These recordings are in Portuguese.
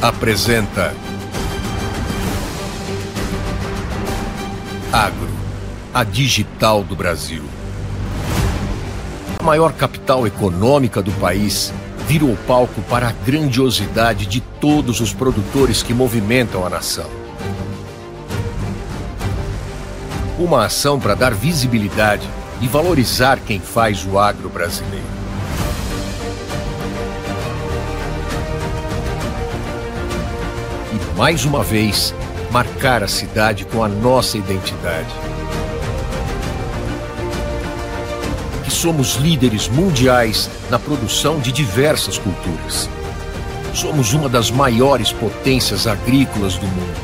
apresenta Agro, a digital do Brasil. A maior capital econômica do país virou palco para a grandiosidade de todos os produtores que movimentam a nação. Uma ação para dar visibilidade e valorizar quem faz o agro brasileiro. Mais uma vez, marcar a cidade com a nossa identidade. Que somos líderes mundiais na produção de diversas culturas. Somos uma das maiores potências agrícolas do mundo.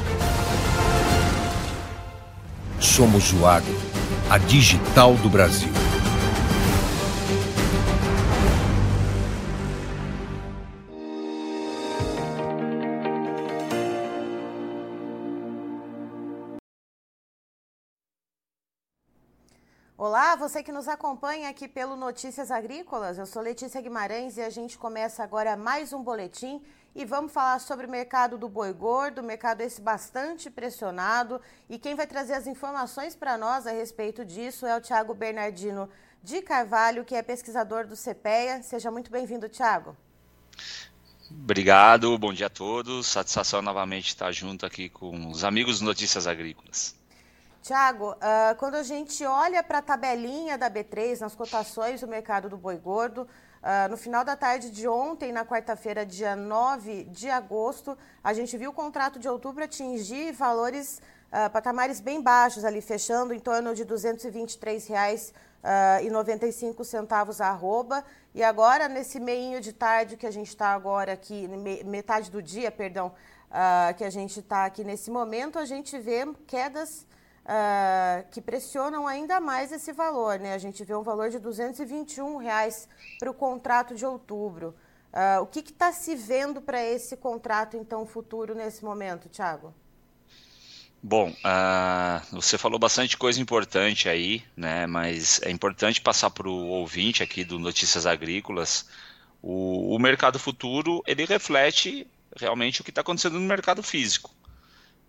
Somos o agro, a digital do Brasil. Olá, você que nos acompanha aqui pelo Notícias Agrícolas. Eu sou Letícia Guimarães e a gente começa agora mais um boletim e vamos falar sobre o mercado do boi gordo, mercado esse bastante pressionado. E quem vai trazer as informações para nós a respeito disso é o Tiago Bernardino de Carvalho, que é pesquisador do CPEA. Seja muito bem-vindo, Tiago. Obrigado, bom dia a todos. Satisfação novamente estar junto aqui com os amigos Notícias Agrícolas. Tiago, uh, quando a gente olha para a tabelinha da B3 nas cotações do mercado do boi gordo, uh, no final da tarde de ontem, na quarta-feira, dia 9 de agosto, a gente viu o contrato de outubro atingir valores, uh, patamares bem baixos ali, fechando em torno de R$ 223,95 a arroba. E agora, nesse meinho de tarde que a gente está agora aqui, metade do dia, perdão, que a gente está aqui nesse momento, a gente vê quedas uh, que pressionam ainda mais esse valor. Né? A gente vê um valor de 221 reais para o contrato de outubro. Uh, o que está se vendo para esse contrato, então, futuro nesse momento, Tiago? Bom, uh, você falou bastante coisa importante aí, né? Mas é importante passar para o ouvinte aqui do Notícias Agrícolas. O, o mercado futuro ele reflete realmente o que está acontecendo no mercado físico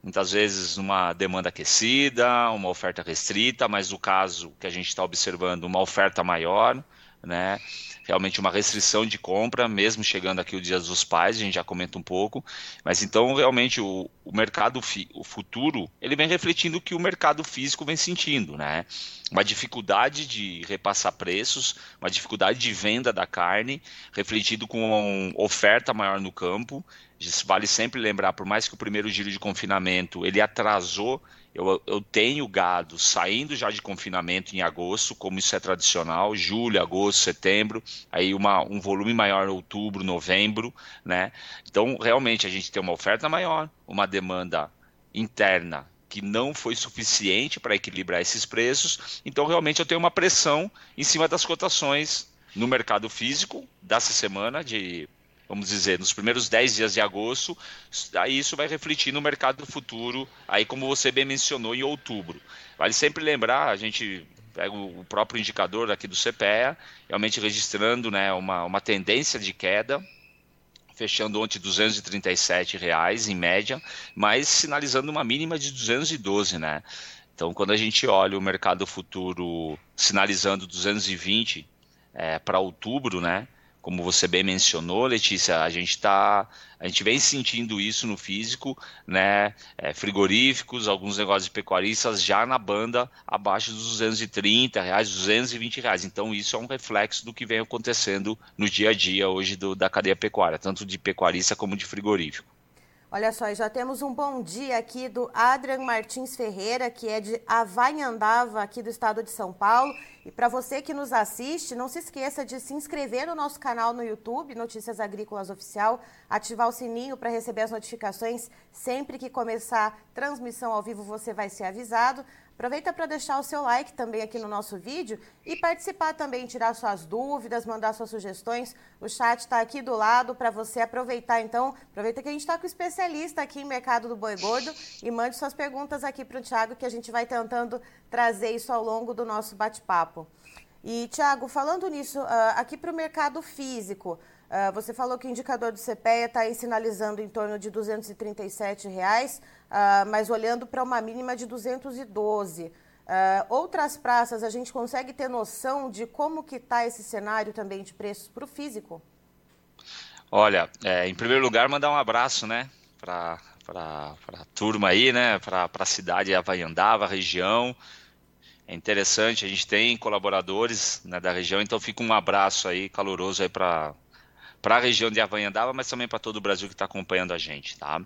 muitas vezes uma demanda aquecida, uma oferta restrita, mas no caso que a gente está observando, uma oferta maior, né? Realmente uma restrição de compra, mesmo chegando aqui o Dia dos Pais, a gente já comenta um pouco, mas então realmente o, o mercado, o futuro, ele vem refletindo o que o mercado físico vem sentindo, né? Uma dificuldade de repassar preços, uma dificuldade de venda da carne, refletido com uma oferta maior no campo vale sempre lembrar, por mais que o primeiro giro de confinamento ele atrasou, eu, eu tenho gado saindo já de confinamento em agosto, como isso é tradicional, julho, agosto, setembro, aí uma, um volume maior em outubro, novembro, né? Então, realmente, a gente tem uma oferta maior, uma demanda interna que não foi suficiente para equilibrar esses preços, então realmente eu tenho uma pressão em cima das cotações no mercado físico dessa semana de vamos dizer, nos primeiros 10 dias de agosto, aí isso vai refletir no mercado futuro, aí como você bem mencionou, em outubro. Vale sempre lembrar, a gente pega o próprio indicador aqui do CPEA, realmente registrando né, uma, uma tendência de queda, fechando ontem 237 reais em média, mas sinalizando uma mínima de 212, né? Então, quando a gente olha o mercado futuro sinalizando 220 é, para outubro, né? Como você bem mencionou, Letícia, a gente tá, a gente vem sentindo isso no físico, né? É, frigoríficos, alguns negócios pecuaristas já na banda abaixo dos 230 reais, 220 reais. Então isso é um reflexo do que vem acontecendo no dia a dia hoje do, da cadeia pecuária, tanto de pecuarista como de frigorífico. Olha só, já temos um bom dia aqui do Adrian Martins Ferreira, que é de Avanhandava, aqui do estado de São Paulo. E para você que nos assiste, não se esqueça de se inscrever no nosso canal no YouTube, Notícias Agrícolas Oficial, ativar o sininho para receber as notificações. Sempre que começar transmissão ao vivo, você vai ser avisado. Aproveita para deixar o seu like também aqui no nosso vídeo e participar também, tirar suas dúvidas, mandar suas sugestões. O chat está aqui do lado para você aproveitar. Então, aproveita que a gente está com o especialista aqui em mercado do boi gordo e mande suas perguntas aqui para o Thiago, que a gente vai tentando trazer isso ao longo do nosso bate-papo. E, Tiago, falando nisso, uh, aqui para o mercado físico, Uh, você falou que o indicador do CPEA está sinalizando em torno de 237 reais, uh, mas olhando para uma mínima de 212. Uh, outras praças, a gente consegue ter noção de como que está esse cenário também de preços para o físico? Olha, é, em primeiro lugar, mandar um abraço, né, para a turma aí, né, para a cidade Havaiandava, região. É interessante, a gente tem colaboradores né, da região, então fica um abraço aí caloroso aí para para a região de Havaiandava, mas também para todo o Brasil que está acompanhando a gente, tá?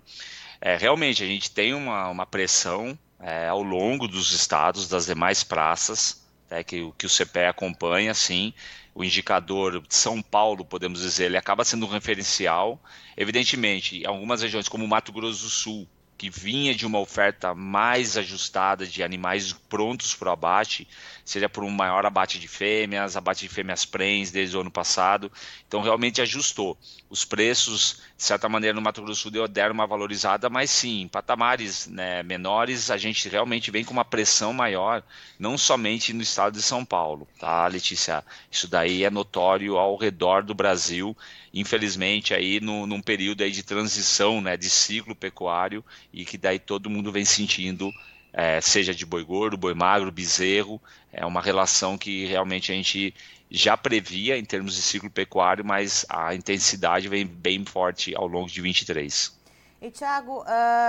É, realmente, a gente tem uma, uma pressão é, ao longo dos estados, das demais praças, né, que, que o CPE acompanha, sim. O indicador de São Paulo, podemos dizer, ele acaba sendo um referencial. Evidentemente, em algumas regiões, como Mato Grosso do Sul, que vinha de uma oferta mais ajustada de animais prontos para o abate, seja por um maior abate de fêmeas, abate de fêmeas prens desde o ano passado. Então realmente ajustou. Os preços, de certa maneira, no Mato Grosso do Sul deram uma valorizada, mas sim, em patamares né, menores, a gente realmente vem com uma pressão maior, não somente no estado de São Paulo, tá, Letícia? Isso daí é notório ao redor do Brasil infelizmente aí no, num período aí de transição, né, de ciclo pecuário e que daí todo mundo vem sentindo, é, seja de boi gordo, boi magro, bezerro, é uma relação que realmente a gente já previa em termos de ciclo pecuário, mas a intensidade vem bem forte ao longo de 23. E, Tiago, uh,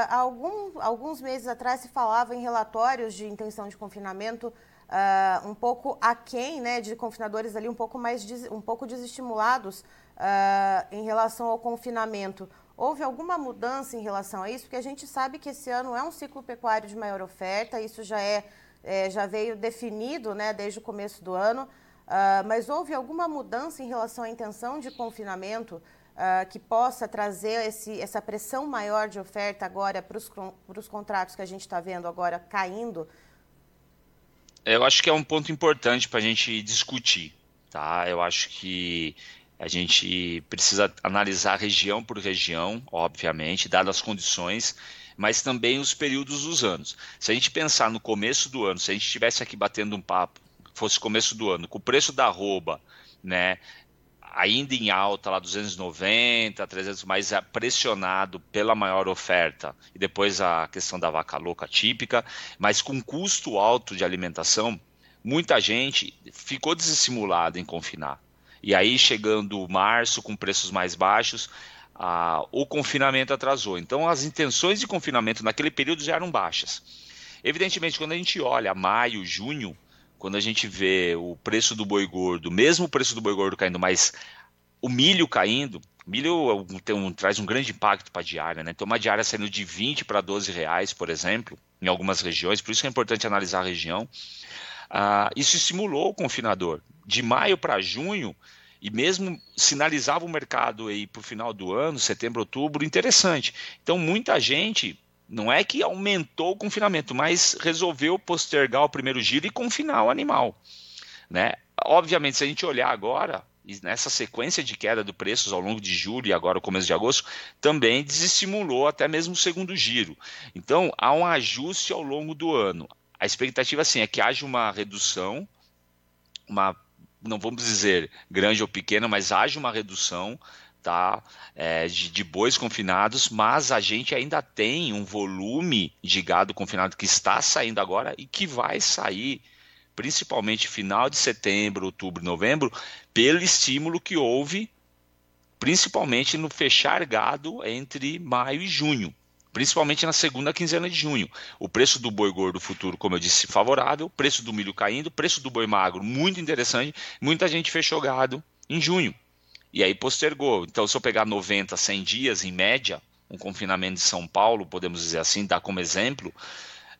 algum, alguns meses atrás se falava em relatórios de intenção de confinamento uh, um pouco aquém, né, de confinadores ali um pouco mais um pouco desestimulados uh, em relação ao confinamento. Houve alguma mudança em relação a isso? Porque a gente sabe que esse ano é um ciclo pecuário de maior oferta, isso já, é, é já veio definido né, desde o começo do ano, uh, mas houve alguma mudança em relação à intenção de confinamento uh, que possa trazer esse, essa pressão maior de oferta agora para os contratos que a gente está vendo agora caindo? Eu acho que é um ponto importante para a gente discutir. Tá? Eu acho que a gente precisa analisar região por região, obviamente, dadas as condições, mas também os períodos dos anos. Se a gente pensar no começo do ano, se a gente estivesse aqui batendo um papo, fosse começo do ano, com o preço da arroba, né, ainda em alta, lá 290, 300, mais pressionado pela maior oferta, e depois a questão da vaca louca típica, mas com custo alto de alimentação, muita gente ficou desestimulada em confinar. E aí, chegando março, com preços mais baixos, ah, o confinamento atrasou. Então, as intenções de confinamento naquele período já eram baixas. Evidentemente, quando a gente olha maio, junho, quando a gente vê o preço do boi gordo, mesmo o preço do boi gordo caindo, mas o milho caindo, milho tem um, traz um grande impacto para a diária, né? Então, uma diária saindo de 20 para 12 reais, por exemplo, em algumas regiões, por isso é importante analisar a região. Ah, isso estimulou o confinador de maio para junho, e mesmo sinalizava o mercado aí para o final do ano, setembro, outubro, interessante. Então, muita gente não é que aumentou o confinamento, mas resolveu postergar o primeiro giro e confinar o animal. Né? Obviamente, se a gente olhar agora, nessa sequência de queda do preços ao longo de julho e agora o começo de agosto, também desestimulou até mesmo o segundo giro. Então, há um ajuste ao longo do ano. A expectativa, sim, é que haja uma redução, uma não vamos dizer grande ou pequena, mas haja uma redução tá, é, de, de, bois confinados, mas a gente ainda tem um volume de gado confinado que está saindo agora e que vai sair principalmente final de setembro, outubro, novembro, pelo estímulo que houve principalmente no fechar gado entre maio e junho principalmente na segunda quinzena de junho. O preço do boi gordo futuro, como eu disse, favorável, preço do milho caindo, preço do boi magro muito interessante. Muita gente fechou gado em junho. E aí postergou. Então, se eu pegar 90, 100 dias em média, um confinamento de São Paulo, podemos dizer assim, dar como exemplo,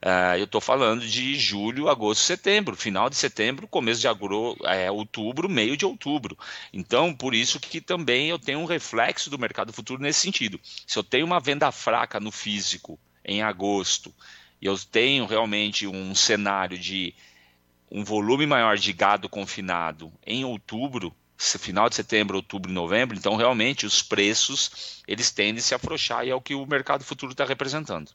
Uh, eu estou falando de julho, agosto, setembro, final de setembro, começo de agro, é, outubro, meio de outubro. Então, por isso que também eu tenho um reflexo do mercado futuro nesse sentido. Se eu tenho uma venda fraca no físico em agosto e eu tenho realmente um cenário de um volume maior de gado confinado em outubro, final de setembro, outubro e novembro, então realmente os preços eles tendem a se afrouxar e é o que o mercado futuro está representando.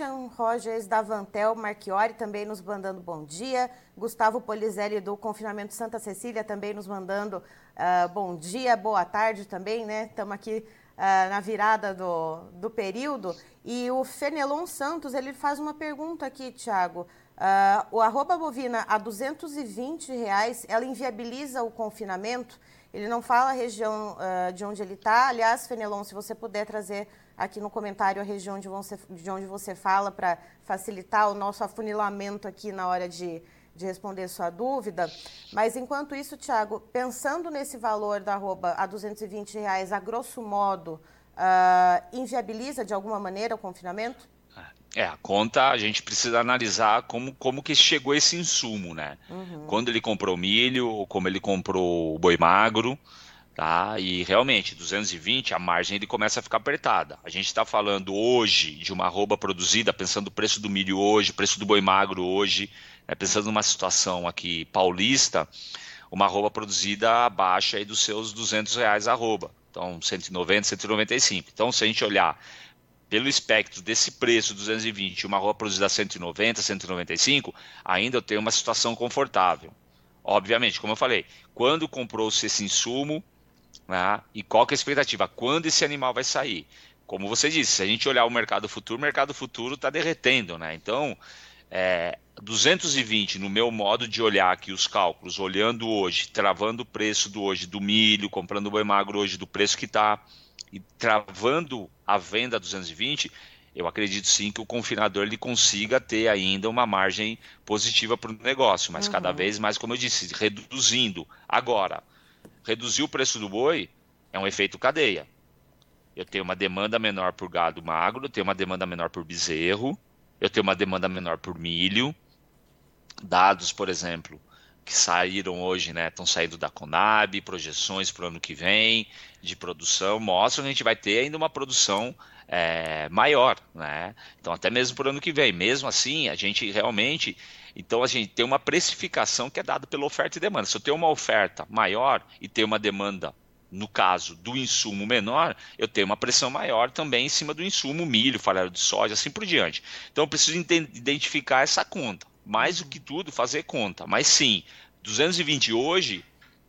Christian Rogers da Vantel Marchiori também nos mandando bom dia. Gustavo Polizelli do Confinamento Santa Cecília também nos mandando uh, bom dia, boa tarde também, né? Estamos aqui uh, na virada do, do período. E o Fenelon Santos, ele faz uma pergunta aqui, Tiago. Uh, o arroba bovina a 220 reais, ela inviabiliza o confinamento? Ele não fala a região de onde ele está. Aliás, Fenelon, se você puder trazer aqui no comentário a região de, você, de onde você fala para facilitar o nosso afunilamento aqui na hora de, de responder sua dúvida. Mas enquanto isso, Tiago, pensando nesse valor da arroba a 220 reais, a grosso modo, uh, inviabiliza de alguma maneira o confinamento? É, a conta a gente precisa analisar como, como que chegou esse insumo, né? Uhum. Quando ele comprou milho, como ele comprou o boi magro, tá? E realmente, 220, a margem ele começa a ficar apertada. A gente está falando hoje de uma arroba produzida, pensando o preço do milho hoje, preço do boi magro hoje, né? pensando numa situação aqui paulista, uma arroba produzida abaixo aí dos seus 200 reais a arroba. Então, 190, 195. Então, se a gente olhar pelo espectro desse preço 220 uma roupa produzida a 190, 195, ainda eu tenho uma situação confortável. Obviamente, como eu falei, quando comprou-se esse insumo né, e qual que é a expectativa? Quando esse animal vai sair? Como você disse, se a gente olhar o mercado futuro, o mercado futuro está derretendo, né? Então, é, 220 no meu modo de olhar aqui os cálculos, olhando hoje, travando o preço do hoje do milho, comprando o boi magro hoje do preço que está e travando a venda a 220, eu acredito sim que o confinador ele consiga ter ainda uma margem positiva para o negócio, mas uhum. cada vez mais, como eu disse, reduzindo. Agora, reduzir o preço do boi é um efeito cadeia. Eu tenho uma demanda menor por gado magro, eu tenho uma demanda menor por bezerro, eu tenho uma demanda menor por milho. Dados, por exemplo, que saíram hoje, né, estão saindo da Conab, projeções para o ano que vem de produção, mostram que a gente vai ter ainda uma produção é, maior, né? Então até mesmo para o ano que vem. Mesmo assim, a gente realmente, então a gente tem uma precificação que é dada pela oferta e demanda. Se eu tenho uma oferta maior e tenho uma demanda no caso do insumo menor, eu tenho uma pressão maior também em cima do insumo milho, farelo de soja, assim por diante. Então eu preciso identificar essa conta mais do que tudo, fazer conta. Mas sim, 220 hoje,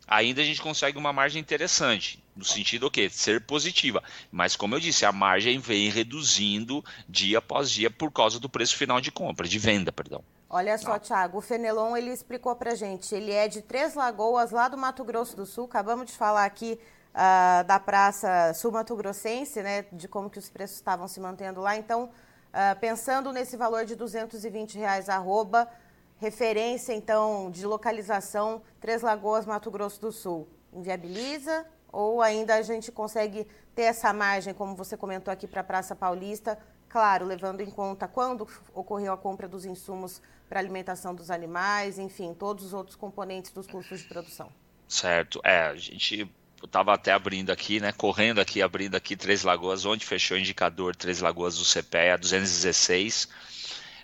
ainda a gente consegue uma margem interessante. No sentido o quê? Ser positiva. Mas, como eu disse, a margem vem reduzindo dia após dia por causa do preço final de compra, de venda, perdão. Olha só, Thiago, o Fenelon ele explicou pra gente. Ele é de Três Lagoas, lá do Mato Grosso do Sul. Acabamos de falar aqui uh, da Praça Sul Mato Grossense, né? De como que os preços estavam se mantendo lá. Então, Uh, pensando nesse valor de 220 reais arroba, referência então de localização Três Lagoas, Mato Grosso do Sul, inviabiliza ou ainda a gente consegue ter essa margem, como você comentou aqui para a Praça Paulista, claro, levando em conta quando ocorreu a compra dos insumos para alimentação dos animais, enfim, todos os outros componentes dos custos de produção. Certo, é, a gente estava até abrindo aqui, né, correndo aqui, abrindo aqui Três Lagoas, onde fechou o indicador Três Lagoas do CPEA 216.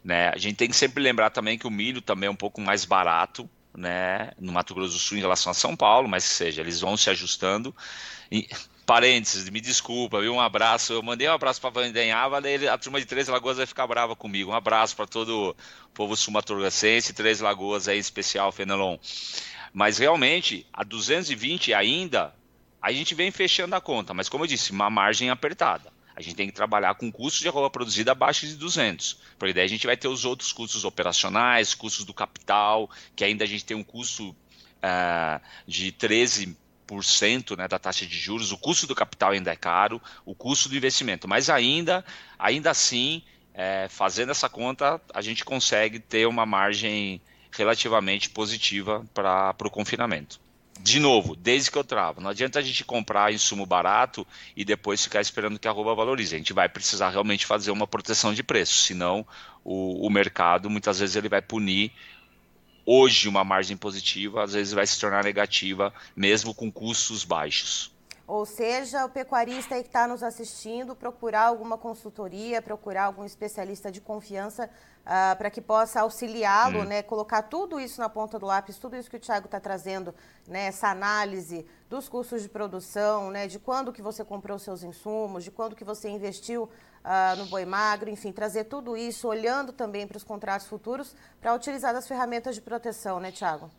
Né? A gente tem que sempre lembrar também que o milho também é um pouco mais barato, né, no Mato Grosso do Sul em relação a São Paulo, mas que seja, eles vão se ajustando. E, parênteses, me desculpa, viu? Um abraço. Eu mandei um abraço para Vandenhava, daí a turma de Três Lagoas vai ficar brava comigo. Um abraço para todo o povo sumatogrossense, Três Lagoas aí em especial, Fenelon. Mas realmente, a 220 ainda a gente vem fechando a conta, mas como eu disse, uma margem apertada. A gente tem que trabalhar com custos de arroba produzida abaixo de 200, porque daí a gente vai ter os outros custos operacionais, custos do capital, que ainda a gente tem um custo uh, de 13 né, da taxa de juros, o custo do capital ainda é caro, o custo do investimento, mas ainda, ainda assim, é, fazendo essa conta, a gente consegue ter uma margem relativamente positiva para o confinamento de novo, desde que eu travo. Não adianta a gente comprar insumo barato e depois ficar esperando que a arroba valorize. A gente vai precisar realmente fazer uma proteção de preço, senão o, o mercado muitas vezes ele vai punir hoje uma margem positiva, às vezes vai se tornar negativa, mesmo com custos baixos. Ou seja, o pecuarista que está nos assistindo, procurar alguma consultoria, procurar algum especialista de confiança uh, para que possa auxiliá-lo, hum. né, colocar tudo isso na ponta do lápis, tudo isso que o Tiago está trazendo, né, essa análise dos custos de produção, né, de quando que você comprou seus insumos, de quando que você investiu uh, no boi magro, enfim, trazer tudo isso, olhando também para os contratos futuros, para utilizar as ferramentas de proteção, né, Tiago?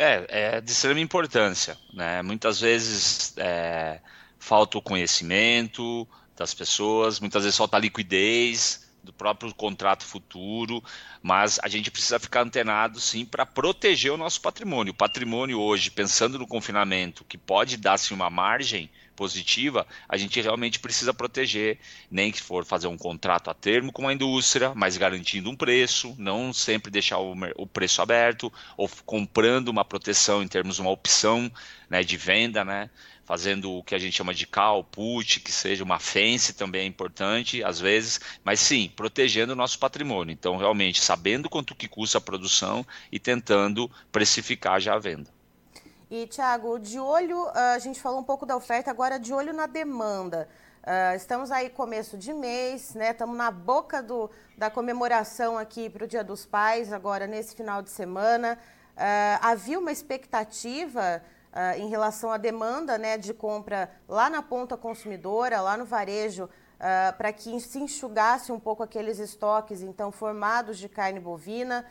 É, é de extrema importância. Né? Muitas vezes é, falta o conhecimento das pessoas, muitas vezes falta a liquidez do próprio contrato futuro, mas a gente precisa ficar antenado sim para proteger o nosso patrimônio. O patrimônio hoje, pensando no confinamento, que pode dar-se uma margem, positiva, a gente realmente precisa proteger, nem que for fazer um contrato a termo com a indústria, mas garantindo um preço, não sempre deixar o, o preço aberto, ou comprando uma proteção em termos de uma opção né, de venda, né? fazendo o que a gente chama de call, put, que seja uma fence também é importante, às vezes, mas sim, protegendo o nosso patrimônio. Então, realmente, sabendo quanto que custa a produção e tentando precificar já a venda. E, Tiago, de olho, ah, a gente falou um pouco da oferta, agora de olho na demanda. Uh, estamos aí começo de mês, né? Estamos na boca do, da comemoração aqui para o Dia dos Pais, agora nesse final de semana. Uh, havia uma expectativa uh, em relação à demanda né, de compra lá na ponta consumidora, lá no varejo, para que se enxugasse um pouco aqueles estoques então formados de carne bovina.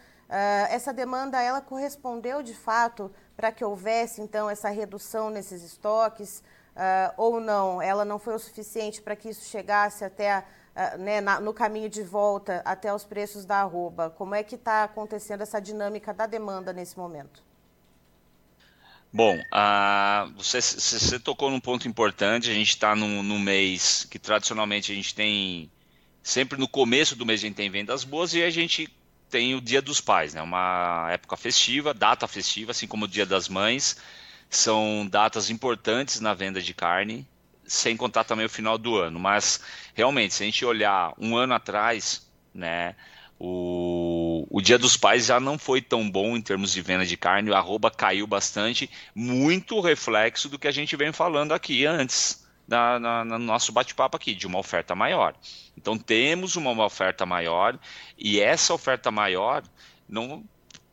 Essa demanda ela correspondeu de fato para que houvesse então essa redução nesses estoques uh, ou não? Ela não foi o suficiente para que isso chegasse até uh, né, na, no caminho de volta até os preços da arroba? Como é que está acontecendo essa dinâmica da demanda nesse momento? Bom, você, você, tocou num ponto importante. A gente está num, num, mês que tradicionalmente a gente tem. Sempre no começo do mês a gente tem vendas boas e a gente tem o Dia dos Pais, né? Uma época festiva, data festiva, assim como o Dia das Mães, são datas importantes na venda de carne, sem contar também o final do ano. Mas realmente, se a gente olhar um ano atrás, né? O, o Dia dos Pais já não foi tão bom em termos de venda de carne, o arroba caiu bastante, muito reflexo do que a gente vem falando aqui antes na, na, no nosso bate-papo aqui, de uma oferta maior. Então temos uma, uma oferta maior e essa oferta maior não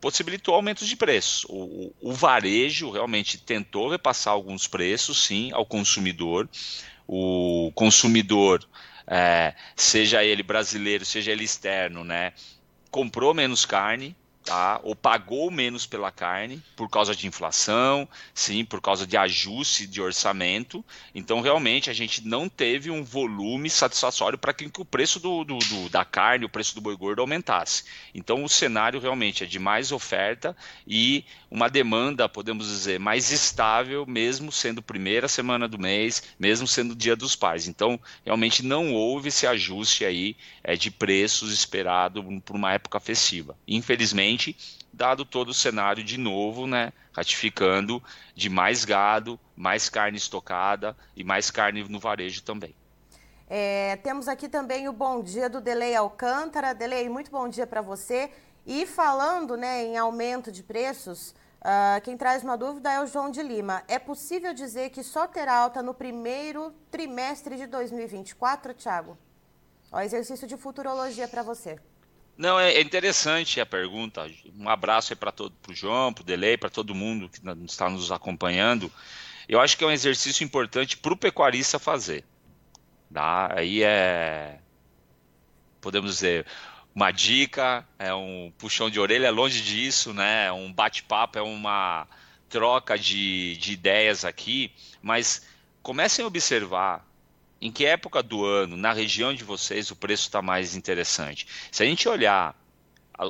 possibilitou aumentos de preços. O, o, varejo realmente tentou repassar alguns preços, sim, ao consumidor. O consumidor, é, seja ele brasileiro, seja ele externo, né, comprou menos carne, tá? ou pagou menos pela carne por causa de inflação, sim, por causa de ajuste de orçamento. Então, realmente, a gente não teve um volume satisfatório para que o preço do, do, do, da carne, o preço do boi gordo aumentasse. Então, o cenário realmente é de mais oferta e uma demanda, podemos dizer, mais estável, mesmo sendo primeira semana do mês, mesmo sendo dia dos pais. Então, realmente não houve esse ajuste aí é, de preços esperado por uma época festiva. Infelizmente, dado todo o cenário de novo, né, ratificando de mais gado, mais carne estocada e mais carne no varejo também. É, temos aqui também o bom dia do Delei Alcântara. Delei, muito bom dia para você. E falando né, em aumento de preços, uh, quem traz uma dúvida é o João de Lima. É possível dizer que só terá alta no primeiro trimestre de 2024, Thiago? Ó, exercício de futurologia para você. Não, é, é interessante a pergunta. Um abraço aí para todo, para o João, para o Delay, para todo mundo que está nos acompanhando. Eu acho que é um exercício importante para o pecuarista fazer. Tá? Aí é, podemos dizer, uma dica, é um puxão de orelha, é longe disso, né? É um bate-papo, é uma troca de, de ideias aqui, mas comecem a observar em que época do ano, na região de vocês, o preço está mais interessante? Se a gente olhar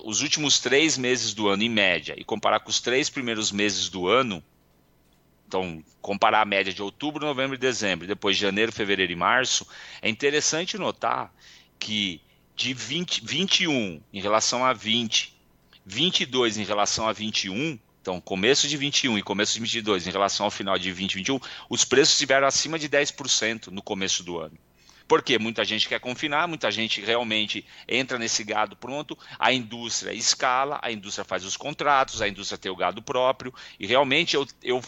os últimos três meses do ano em média e comparar com os três primeiros meses do ano, então comparar a média de outubro, novembro e dezembro, depois de janeiro, fevereiro e março, é interessante notar que de 20, 21 em relação a 20, 22 em relação a 21, então, começo de 21 e começo de 22, em relação ao final de 2021, os preços estiveram acima de 10% no começo do ano. Porque muita gente quer confinar, muita gente realmente entra nesse gado pronto, a indústria escala, a indústria faz os contratos, a indústria tem o gado próprio, e realmente eu, eu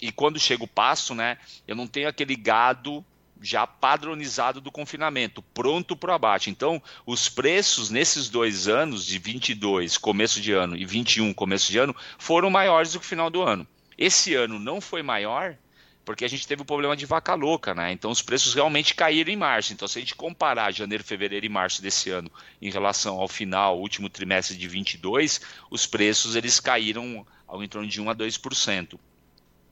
e quando chega o pasto, né, eu não tenho aquele gado já padronizado do confinamento, pronto para o abate. Então, os preços nesses dois anos, de 22, começo de ano, e 21, começo de ano, foram maiores do que o final do ano. Esse ano não foi maior porque a gente teve o problema de vaca louca, né? Então os preços realmente caíram em março. Então se a gente comparar janeiro, fevereiro e março desse ano em relação ao final, último trimestre de 22, os preços eles caíram ao em torno de 1 a 2%.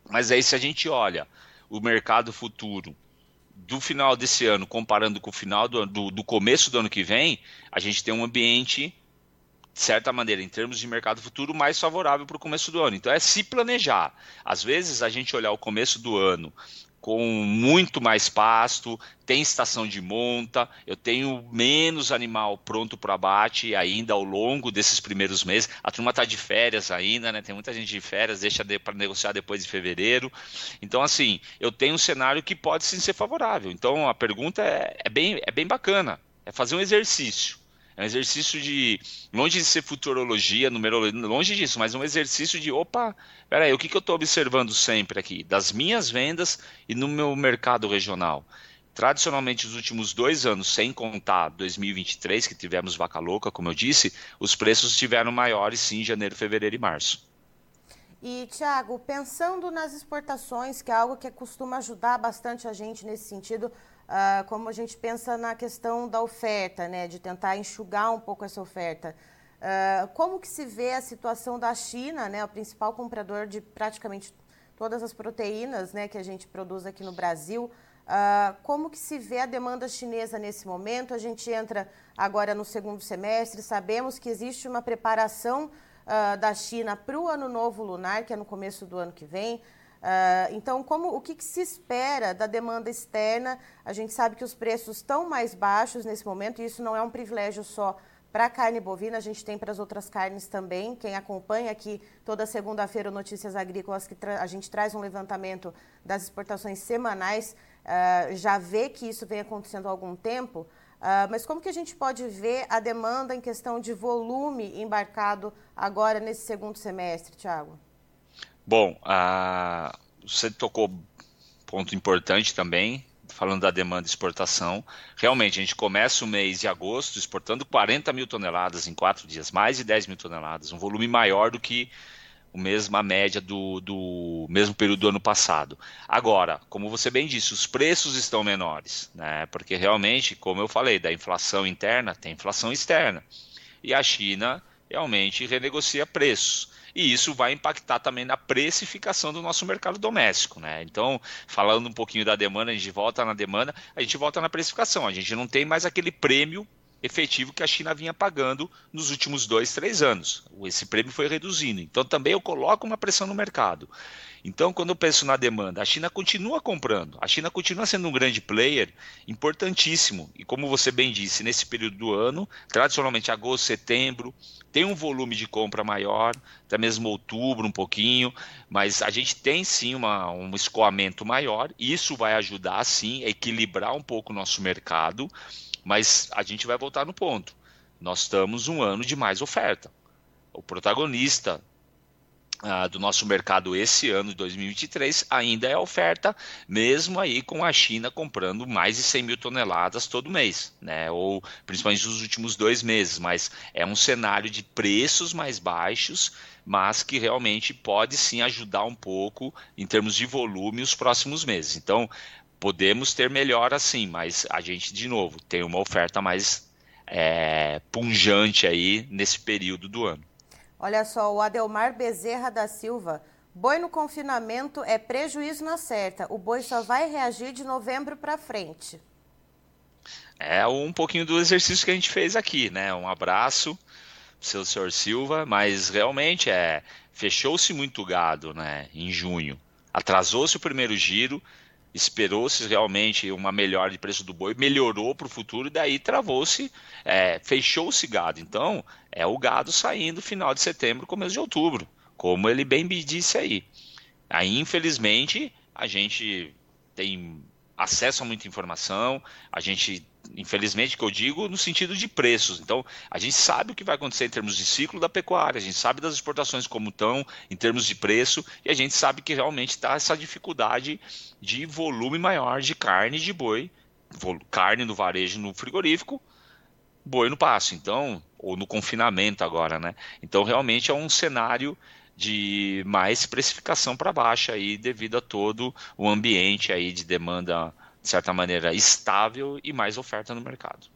Mas aí se a gente olha o mercado futuro do final desse ano comparando com o final do, do, do começo do ano que vem, a gente tem um ambiente de certa maneira, em termos de mercado futuro, mais favorável para o começo do ano. Então é se planejar. Às vezes a gente olhar o começo do ano com muito mais pasto, tem estação de monta, eu tenho menos animal pronto para abate ainda ao longo desses primeiros meses. A turma está de férias ainda, né? Tem muita gente de férias, deixa de, para negociar depois de fevereiro. Então, assim, eu tenho um cenário que pode sim ser favorável. Então, a pergunta é, é bem, é bem bacana. É fazer um exercício. É um exercício de. Longe de ser futurologia, numerologia, longe disso, mas um exercício de opa, peraí, o que, que eu estou observando sempre aqui? Das minhas vendas e no meu mercado regional. Tradicionalmente, os últimos dois anos, sem contar 2023, que tivemos vaca louca, como eu disse, os preços estiveram maiores sim em janeiro, fevereiro e março. E, Tiago, pensando nas exportações, que é algo que costuma ajudar bastante a gente nesse sentido, uh, como a gente pensa na questão da oferta, né, de tentar enxugar um pouco essa oferta. Uh, como que se vê a situação da China, né, o principal comprador de praticamente todas as proteínas né, que a gente produz aqui no Brasil? Uh, como que se vê a demanda chinesa nesse momento? A gente entra agora no segundo semestre, sabemos que existe uma preparação uh, da China para o ano novo lunar, que é no começo do ano que vem. Uh, então, como, o que, que, se espera da demanda externa? A gente sabe que os preços estão mais baixos nesse momento, e isso não é um privilégio só para a carne bovina, a gente tem para as outras carnes também. Quem acompanha aqui toda segunda-feira o Notícias Agrícolas, que a gente traz um levantamento das exportações semanais, uh, já vê que isso vem acontecendo há algum tempo. Uh, mas como que a gente pode ver a demanda em questão de volume embarcado agora nesse segundo semestre, Tiago? Bom, a... você tocou ponto importante também, falando da demanda de exportação. Realmente, a gente começa o mês de agosto exportando 40 mil toneladas em quatro dias, mais de 10 mil toneladas, um volume maior do que o mesmo, a média do, do mesmo período do ano passado. Agora, como você bem disse, os preços estão menores, né? porque realmente, como eu falei, da inflação interna tem inflação externa. E a China realmente renegocia preços e isso vai impactar também na precificação do nosso mercado doméstico. Né? Então, falando um pouquinho da demanda, a gente volta na demanda, a gente volta na precificação. A gente não tem mais aquele prêmio efetivo que a China vinha pagando nos últimos dois, três anos. Esse prêmio foi reduzindo. Então, também eu coloco uma pressão no mercado. Então, quando eu penso na demanda, a China continua comprando, a China continua sendo um grande player importantíssimo. E como você bem disse, nesse período do ano, tradicionalmente agosto, setembro, tem um volume de compra maior, até mesmo outubro um pouquinho, mas a gente tem sim uma, um escoamento maior, e isso vai ajudar sim a equilibrar um pouco o nosso mercado, mas a gente vai voltar no ponto. Nós estamos um ano de mais oferta. O protagonista ah, do nosso mercado esse ano de 2023 ainda é oferta, mesmo aí com a China comprando mais de 100 mil toneladas todo mês, né? ou principalmente nos últimos dois meses, mas é um cenário de preços mais baixos, mas que realmente pode sim ajudar um pouco em termos de volume os próximos meses. Então, podemos ter melhor assim, mas a gente, de novo, tem uma oferta mais é, punjante aí nesse período do ano. Olha só, o Adelmar Bezerra da Silva. Boi no confinamento é prejuízo na certa. O boi só vai reagir de novembro para frente. É um pouquinho do exercício que a gente fez aqui, né? Um abraço, seu senhor Silva, mas realmente é fechou-se muito gado, né? Em junho, atrasou-se o primeiro giro, esperou-se realmente uma melhora de preço do boi, melhorou para o futuro e daí travou-se, é, fechou-se gado. Então, é o gado saindo final de setembro, começo de outubro, como ele bem me disse aí. Aí, infelizmente, a gente tem acesso a muita informação, a gente infelizmente que eu digo no sentido de preços. Então, a gente sabe o que vai acontecer em termos de ciclo da pecuária, a gente sabe das exportações como estão em termos de preço e a gente sabe que realmente está essa dificuldade de volume maior de carne de boi, carne no varejo no frigorífico, boi no passo. Então, ou no confinamento agora, né? Então, realmente é um cenário de mais precificação para baixo aí devido a todo o ambiente aí de demanda de certa maneira, estável e mais oferta no mercado.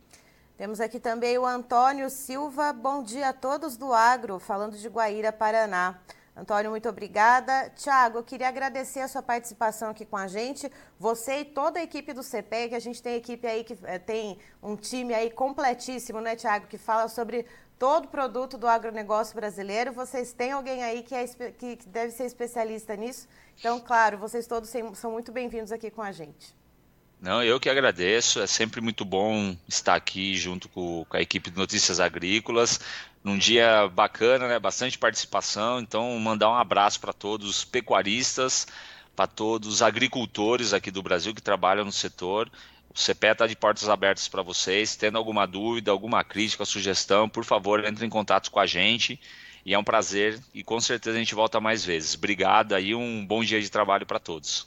Temos aqui também o Antônio Silva. Bom dia a todos do Agro, falando de Guaíra, Paraná. Antônio, muito obrigada. Tiago, eu queria agradecer a sua participação aqui com a gente. Você e toda a equipe do CPE, que a gente tem equipe aí que é, tem um time aí completíssimo, né, Tiago, que fala sobre todo produto do agronegócio brasileiro. Vocês têm alguém aí que, é, que deve ser especialista nisso. Então, claro, vocês todos são muito bem-vindos aqui com a gente. Não, eu que agradeço. É sempre muito bom estar aqui junto com, com a equipe de Notícias Agrícolas, num dia bacana, né? Bastante participação. Então, mandar um abraço para todos os pecuaristas, para todos os agricultores aqui do Brasil que trabalham no setor. O CPE está de portas abertas para vocês. Tendo alguma dúvida, alguma crítica, sugestão, por favor, entre em contato com a gente. E é um prazer e com certeza a gente volta mais vezes. Obrigado e um bom dia de trabalho para todos.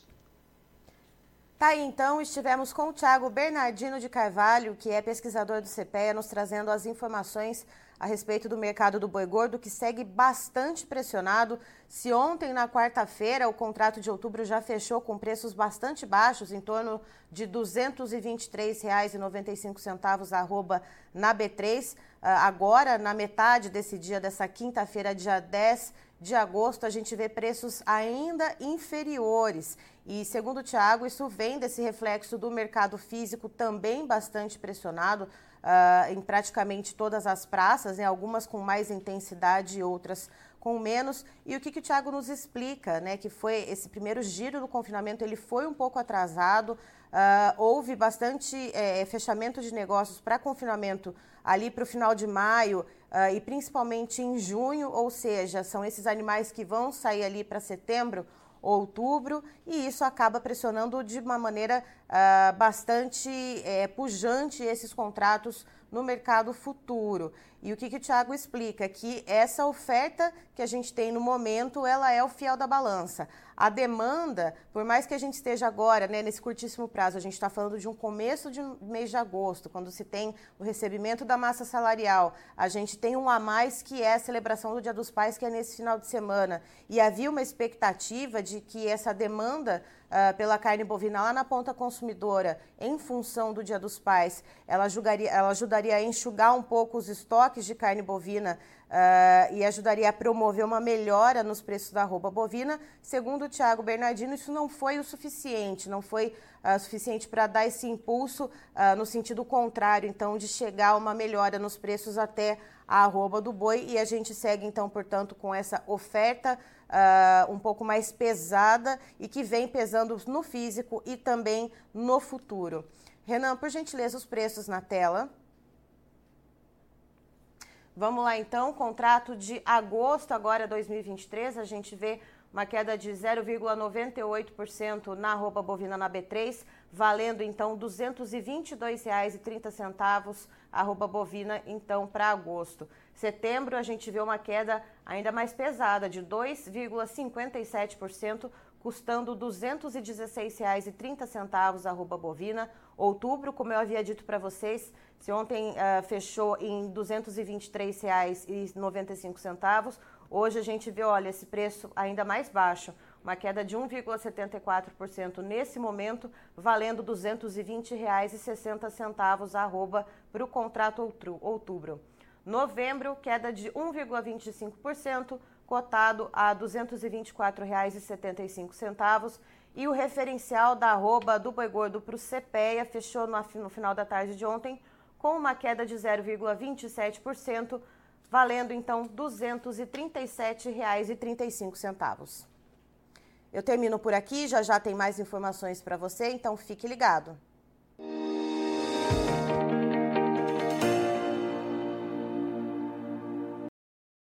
Tá aí, então, estivemos com o Thiago Bernardino de Carvalho, que é pesquisador do CPEA, nos trazendo as informações a respeito do mercado do boi gordo, que segue bastante pressionado. Se ontem, na quarta-feira, o contrato de outubro já fechou com preços bastante baixos, em torno de R$ 223,95 arroba na B3, ah, agora, na metade desse dia, dessa quinta-feira, dia 10 de agosto, a gente vê preços ainda inferiores. E, segundo o Tiago, isso vem desse reflexo do mercado físico também bastante pressionado uh, em praticamente todas as praças, em algumas com mais intensidade e outras com menos. E o que, que o Tiago nos explica, né? Que foi esse primeiro giro do confinamento, ele foi um pouco atrasado. Uh, houve bastante é, fechamento de negócios para confinamento ali para o final de maio uh, e principalmente em junho, ou seja, são esses animais que vão sair ali para setembro outubro, e isso acaba pressionando de uma maneira uh, bastante é, pujante esses contratos no mercado futuro. E o que, que o Tiago explica? Que essa oferta que a gente tem no momento, ela é o fiel da balança. A demanda, por mais que a gente esteja agora, né, nesse curtíssimo prazo, a gente está falando de um começo de mês de agosto, quando se tem o recebimento da massa salarial, a gente tem um a mais que é a celebração do Dia dos Pais, que é nesse final de semana. E havia uma expectativa de que essa demanda uh, pela carne bovina lá na ponta consumidora, em função do Dia dos Pais, ela ajudaria, ela ajudaria a enxugar um pouco os estoques de carne bovina uh, e ajudaria a promover uma melhora nos preços da arroba bovina. Segundo o Tiago Bernardino, isso não foi o suficiente, não foi uh, suficiente para dar esse impulso no sentido contrário, então, de chegar a uma melhora nos preços até a arroba do boi. E a gente segue, então, portanto, com essa oferta uh, um pouco mais pesada e que vem pesando no físico e também no futuro. Renan, por gentileza, os preços na tela. Vamos lá então, contrato de agosto agora 2023, a gente vê uma queda de 0,98% na arroba bovina na B3, valendo então R$ 222,30 arroba bovina então para agosto. Setembro a gente vê uma queda ainda mais pesada de 2,57%, custando R$ 216,30 arroba bovina. Outubro, como eu havia dito para vocês, se ontem uh, fechou em R$ 223,95, hoje a gente vê, olha, esse preço ainda mais baixo, uma queda de 1,74% nesse momento, valendo R$ 220,60 arroba para o contrato outubro. Novembro, queda de 1,25%, cotado a R$ 224,75. E o referencial da arroba do boi gordo para o CPEA fechou no, final da tarde de ontem com uma queda de 0,27%, valendo então R$ 237,35. Eu termino por aqui, já já tem mais informações para você, então fique ligado.